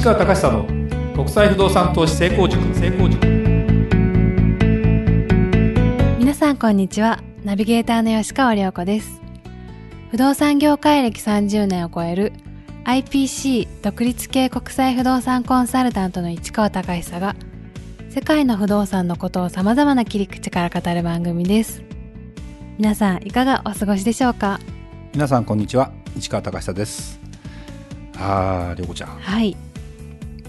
市川隆久の国際不動産投資成功塾。成功塾。皆さんこんにちは。ナビゲーターの吉川良子です。不動産業界歴30年を超える IPC 独立系国際不動産コンサルタントの市川隆久が世界の不動産のことを様々な切り口から語る番組です。皆さんいかがお過ごしでしょうか？皆さんこんにちは。市川隆久です。あー涼子ちゃん。はい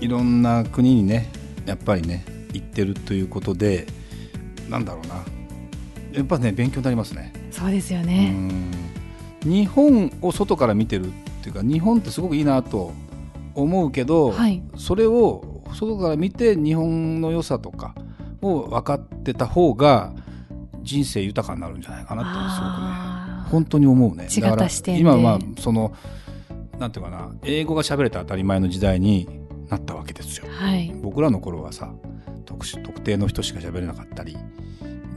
いろんな国にねやっぱりね行ってるということでなんだろうな。やっぱね勉強になりますね。そうですようねん。日本を外から見てるっていうか日本ってすごくいいなと思うけど、はい。それを外から見て日本の良さとかを分かってた方が人生豊かになるんじゃないかなってすごくね。本当に思うね。だから視点で。今はまあそのなんていうかな英語が喋れて当たり前の時代になったわけですよ。はい。僕らの頃はさ特殊特定の人しか喋れなかったり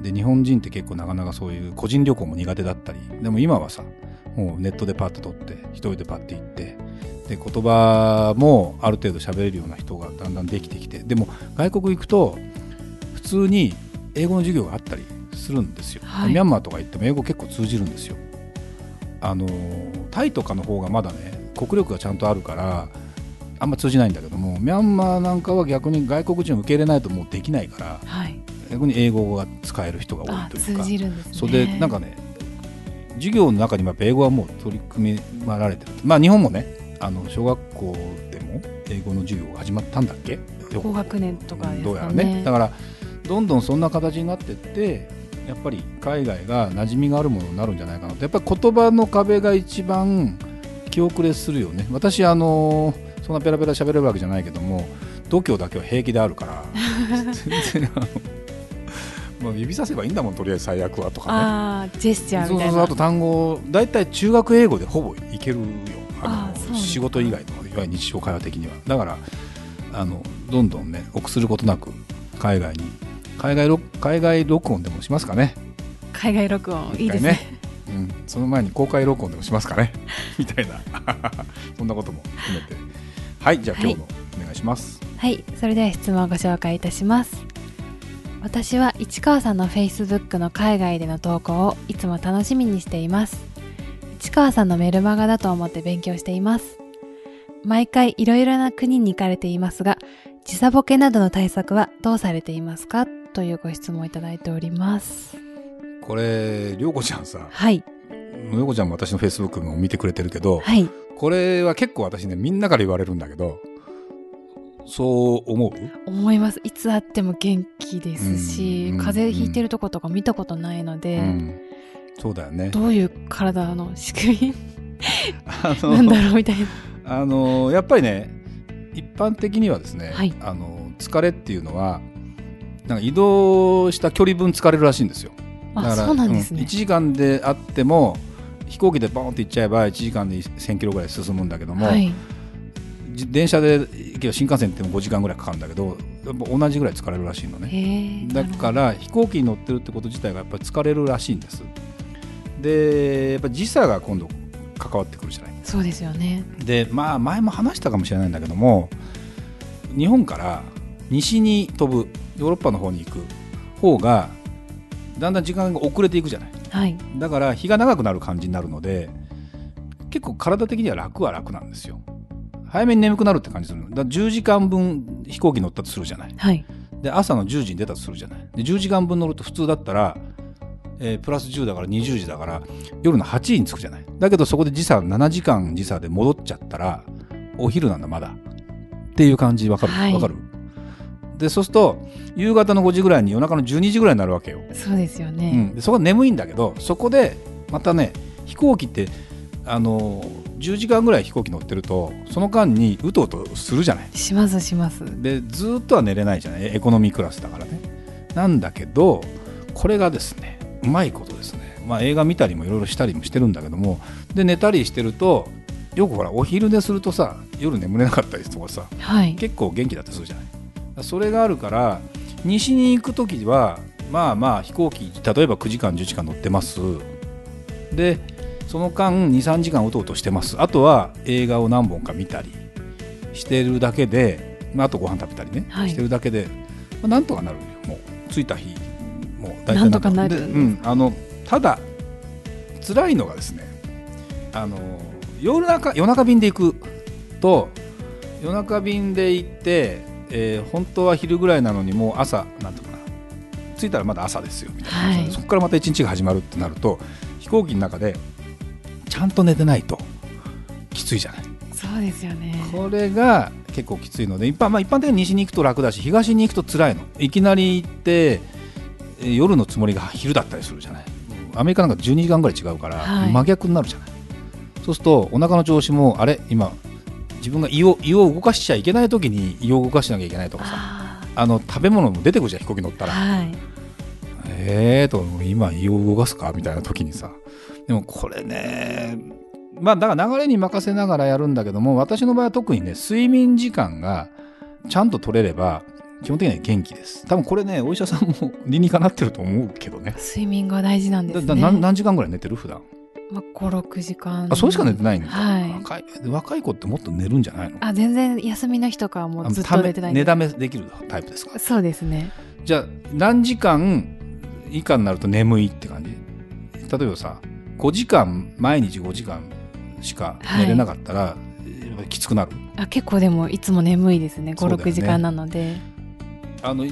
で日本人って結構なかなかそういう個人旅行も苦手だったりでも今はさもうネットでパッと取って一人でパッて行ってで言葉もある程度喋れるような人がだんだんできてきてでも外国行くと普通に英語の授業があったりするんですよ、はい。ミャンマーとか行っても英語結構通じるんですよ。あのタイとかの方がまだね国力がちゃんとあるからあんま通じないんだけどもミャンマーなんかは逆に外国人を受け入れないともうできないからはい。逆に英語が使える人が多いというかじるんですね。それでなんかね授業の中にもやっぱ英語はもう取り組まられてる。まあ日本もねあの小学校でも英語の授業が始まったんだっけ？高学年とかね。どうやらね。だからどんどんそんな形になってってやっぱり海外が馴染みがあるものになるんじゃないかなと。やっぱり言葉の壁が一番気遅れするよね。私あのそんなペラペラ喋れるわけじゃないけども度胸だけは平気であるから。全然あのまあ指させばいいんだもんとりあえず最悪はとかね。ジェスチャーみたいうな。そそうあと単語大体中学英語でほぼいけるよあの仕事以外のいわゆる日常会話的には。だからあのどんどんね臆することなく海外に海外録海外録音でもしますかね。海外録音いいです一ね。回うん、その前に公開録音でもしますかね。みたいな。そんなことも含めてはいじゃあ今日のお願いします、はいそれでは質問をご紹介いたします。私は市川さんの Facebook の海外での投稿をいつも楽しみにしています。市川さんのメルマガだと思って勉強しています。毎回いろいろな国に行かれていますが時差ボケなどの対策はどうされていますか？というご質問をいただいております。これ涼子ちゃんさはい。涼子ちゃんも私のフェイスブックも見てくれてるけど、はいこれは結構私ねみんなから言われるんだけどそう思う？思います。いつ会っても元気ですし、うん風邪ひいてるとことか見たことないので、うん、そうだよね。どういう体の仕組み？あなんだろうみたいな。あのやっぱりね一般的にはですね、はい。あの疲れっていうのはなんか移動した距離分疲れるらしいんですよ。あそうなんですね、1時間であっても飛行機でボーンって行っちゃえば1時間で1000キロぐらい進むんだけども、はいじ電車で行けば新幹線っても5時間ぐらいかかるんだけどやっぱ同じぐらい疲れるらしいのね。だから飛行機に乗ってるってこと自体がやっぱり疲れるらしいんです。でやっぱ時差が今度関わってくるじゃない？そうですよねでまあ前も話したかもしれないんだけども日本から西に飛ぶヨーロッパの方に行く方がだんだん時間が遅れていくじゃない？はい。だから日が長くなる感じになるので結構体的には楽は楽なんですよ。早めに眠くなるって感じするの。だから10時間分飛行機乗ったとするじゃない。はい。で朝の10時に出たとするじゃない。で10時間分乗ると普通だったら、えープラス10だから20時だから夜の8時に着くじゃない。だけどそこで時差7時間時差で戻っちゃったらお昼なんだまだ。っていう感じわかる？わ、はい。かる？でそうすると夕方の5時ぐらいに夜中の12時ぐらいになるわけよ、そうですようね、ん、でそこは眠いんだけどそこでまたね飛行機ってあの10時間ぐらい飛行機乗ってるとその間にうとうとするじゃない。しますします。でずーっとは寝れないじゃない。エコノミークラスだからね。なんだけどこれがですねうまいことですね、まあ、映画見たりもいろいろしたりもしてるんだけどもで寝たりしてるとよくほらお昼寝するとさ夜眠れなかったりとかさはい。結構元気だったりするじゃないそれがあるから西に行く時はまあまあ飛行機例えば9時間10時間乗ってます。でその間23時間うとうとしてます。あとは映画を何本か見たりしてるだけで、まあ、あとご飯食べたりね、はい。してるだけで、まあ、なんとかなるよ。もう着いた日もう大体なんとかなるでうん、あのただ辛いのがですねあの夜中夜中便で行くと夜中便で行って、えー本当は昼ぐらいなのにもう朝なんとかな。着いたらまだ朝ですよみたいな、はい。そこからまた一日が始まるってなると飛行機の中でちゃんと寝てないときついじゃない。そうですよね。これが結構きついので一般,、まあ、一般的に西に行くと楽だし東に行くと辛いの。いきなり行ってえー夜のつもりが昼だったりするじゃない。アメリカなんか12時間ぐらい違うから、はい。真逆になるじゃない。そうするとお腹の調子もあれ今自分が胃を胃を動かしちゃいけない時に胃を動かしなきゃいけないとかさ。ああの食べ物も出てくるじゃん飛行機乗ったーら。はい。えーと今胃を動かすかみたいな時にさ。でもこれねまあだから流れに任せながらやるんだけども私の場合は特にね睡眠時間がちゃんと取れれば基本的には元気です。多分これねお医者さんも理にかなってると思うけどね。睡眠が大事なんですだね何時間ぐらい寝てる？普段まあ、56時間。あそれしか寝てないんだ、はい。若い若い子ってもっと寝るんじゃないの？あ全然休みの日とかはもうずっと寝てないんで。寝だめできるタイプですか？そうですね。じゃあ何時間以下になると眠いって感じ？例えばさ5時間毎日5時間しか寝れなかったら、やっぱりきつくなる？あ結構でもいつも眠いですね。56そうだよね。時間なので。あの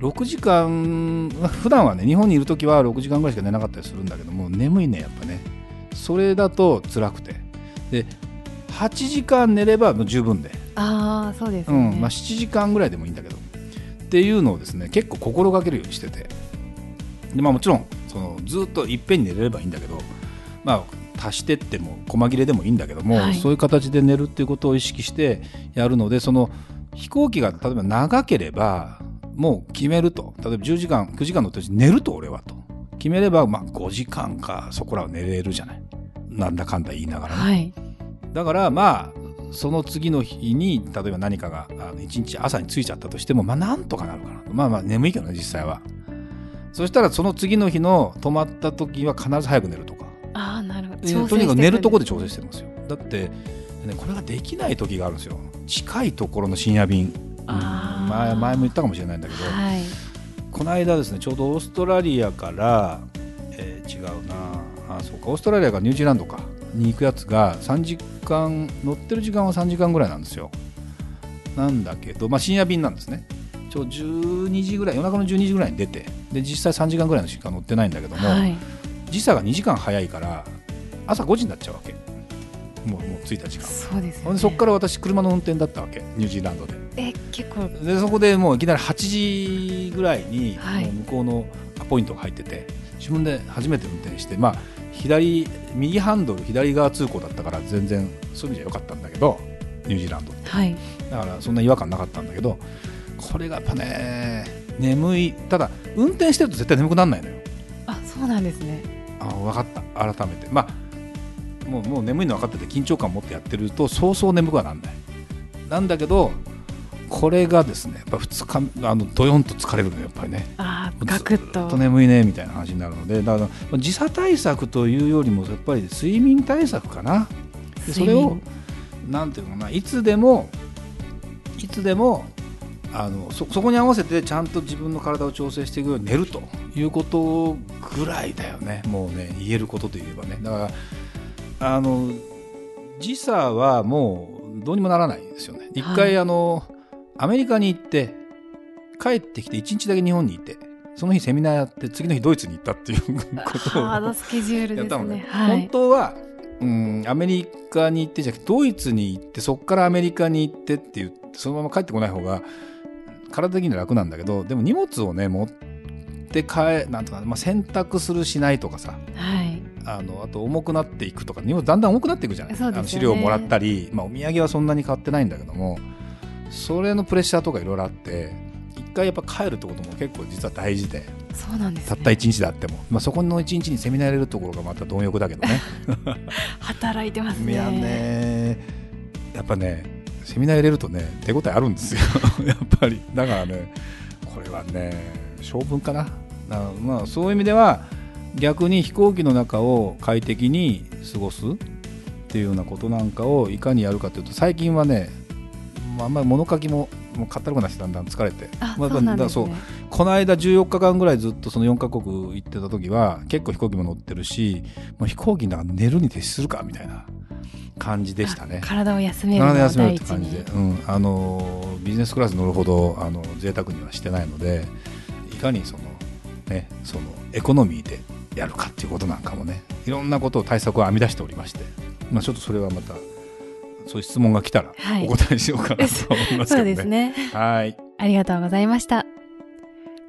6時間まあ普段はね日本にいる時は6時間ぐらいしか寝なかったりするんだけども眠いねやっぱね。それだと辛くて。で8時間寝ればもう十分で。ああそうですね、うん。まあ、7時間ぐらいでもいいんだけど。っていうのをですね結構心がけるようにしてて。で、まあ、もちろんそのずっといっぺんに寝れればいいんだけど、まあ、足してっても細切れでもいいんだけども、はい。そういう形で寝るっていうことを意識してやるのでその飛行機が例えば長ければもう決めると。例えば10時間9時間乗ってるうちに寝ると俺はと。決めれば、まあ、5時間かそこらは寝れるじゃない。なんだかんだ言いながらね。はい。だからまあその次の日に例えば何かがあの一日朝に着いちゃったとしてもまあなんとかなるかなまあまあ眠いけどね実際は。そしたらその次の日の泊まった時は必ず早く寝るとか。ああなるほど。でとにかく寝るところで調整ししてますよ。だって、ね、これができない時があるんですよ。近いところの深夜便、前前も言ったかもしれないんだけど、はい。この間ですねちょうどオーストラリアから、えー違うな。あそうか。オーストラリアからニュージーランドか。に行くやつが3時間乗ってる時間は3時間ぐらいなんですよ。なんだけど、まあ、深夜便なんですね。ちょうど12時ぐらい夜中の12時ぐらいに出てで実際3時間ぐらいのしか乗ってないんだけども、はい。時差が2時間早いから朝5時になっちゃうわけ。もうもう着いた時間。そうですよ、ね、そこから私車の運転だったわけ。ニュージーランドでえ結構。でそこでもういきなり8時ぐらいに向こうのアポイントが入ってて、自分で初めて運転してまあ左右ハンドル左側通行だったから全然そういう意味じゃ良かったんだけどニュージーランドって。はい。だからそんな違和感なかったんだけどこれがやっぱね眠いただ運転してると絶対眠くならないのよ。あそうなんですね。あ分かった。改めて。まあもうもう眠いの分かってて緊張感持ってやってるとそうそう眠くはなんない。なんだけどこれがですねやっぱ2日あのドヨンと疲れるのやっぱりね。ああガクッずっとと眠いねみたいな話になるのでだから時差対策というよりもやっぱり睡眠対策かな。でそれをなんていうのかないつでもいつでもあのそそこに合わせてちゃんと自分の体を調整していくように寝るということぐらいだよね。もうね言えることといえばね。だからあの時差はもうどうにもならないですよね。一回、はい。あのアメリカに行って帰ってきて1日だけ日本にいてその日セミナーやって次の日ドイツに行ったっていう ことをハードスケジュールですねね。は本い。当は、うん、アメリカに行ってじゃなくてドイツに行ってそこからアメリカに行ってって言ってそのまま帰ってこない方が体的には楽なんだけどでも荷物をね持って帰なんとかな、まあ、洗濯するしないとかさはい。あのあと重くなっていくとか荷物だんだん重くなっていくじゃないですよねあの資料をもらったり、まあ、お土産はそんなに買ってないんだけどもそれのプレッシャーとかいろいろあって一回やっぱ帰るってことも結構実は大事でそうなんです、ね。たった一日であっても、まあ、そこの一日にセミナーやれるところがまた貪欲だけどね。働いてますね。いやねやっぱねセミナー入れるとね手応えあるんですよ やっぱりだからねこれはね性分かなまあそういう意味では逆に飛行機の中を快適に過ごすっていうようなことなんかをいかにやるかというと最近はねまああんまり物書きももうかったるくなってだんだん疲れてあ、まあそう。この間14日間ぐらいずっとその4カ国行ってた時は結構飛行機も乗ってるしもう飛行機の中寝るに徹するかみたいな感じでしたねあ。体を休めるのを体休めるって感じで、に。うん、あのビジネスクラス乗るほどあの贅沢にはしてないのでいかにそのねそのエコノミーでやるかっていうことなんかもねいろんなことを対策を編み出しておりまして、まあ、ちょっとそれはまたそういう質問が来たらはいお答えしようかなと思いますけどね。そうですね。はいありがとうございました。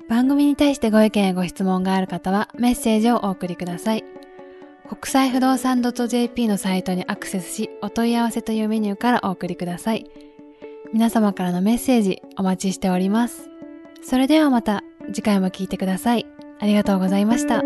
番組に対してご意見やご質問がある方はメッセージをお送りください。国際不動産 .jp のサイトにアクセスし、お問い合わせというメニューからお送りください。皆様からのメッセージお待ちしております。それではまた次回も聞いてください。ありがとうございました。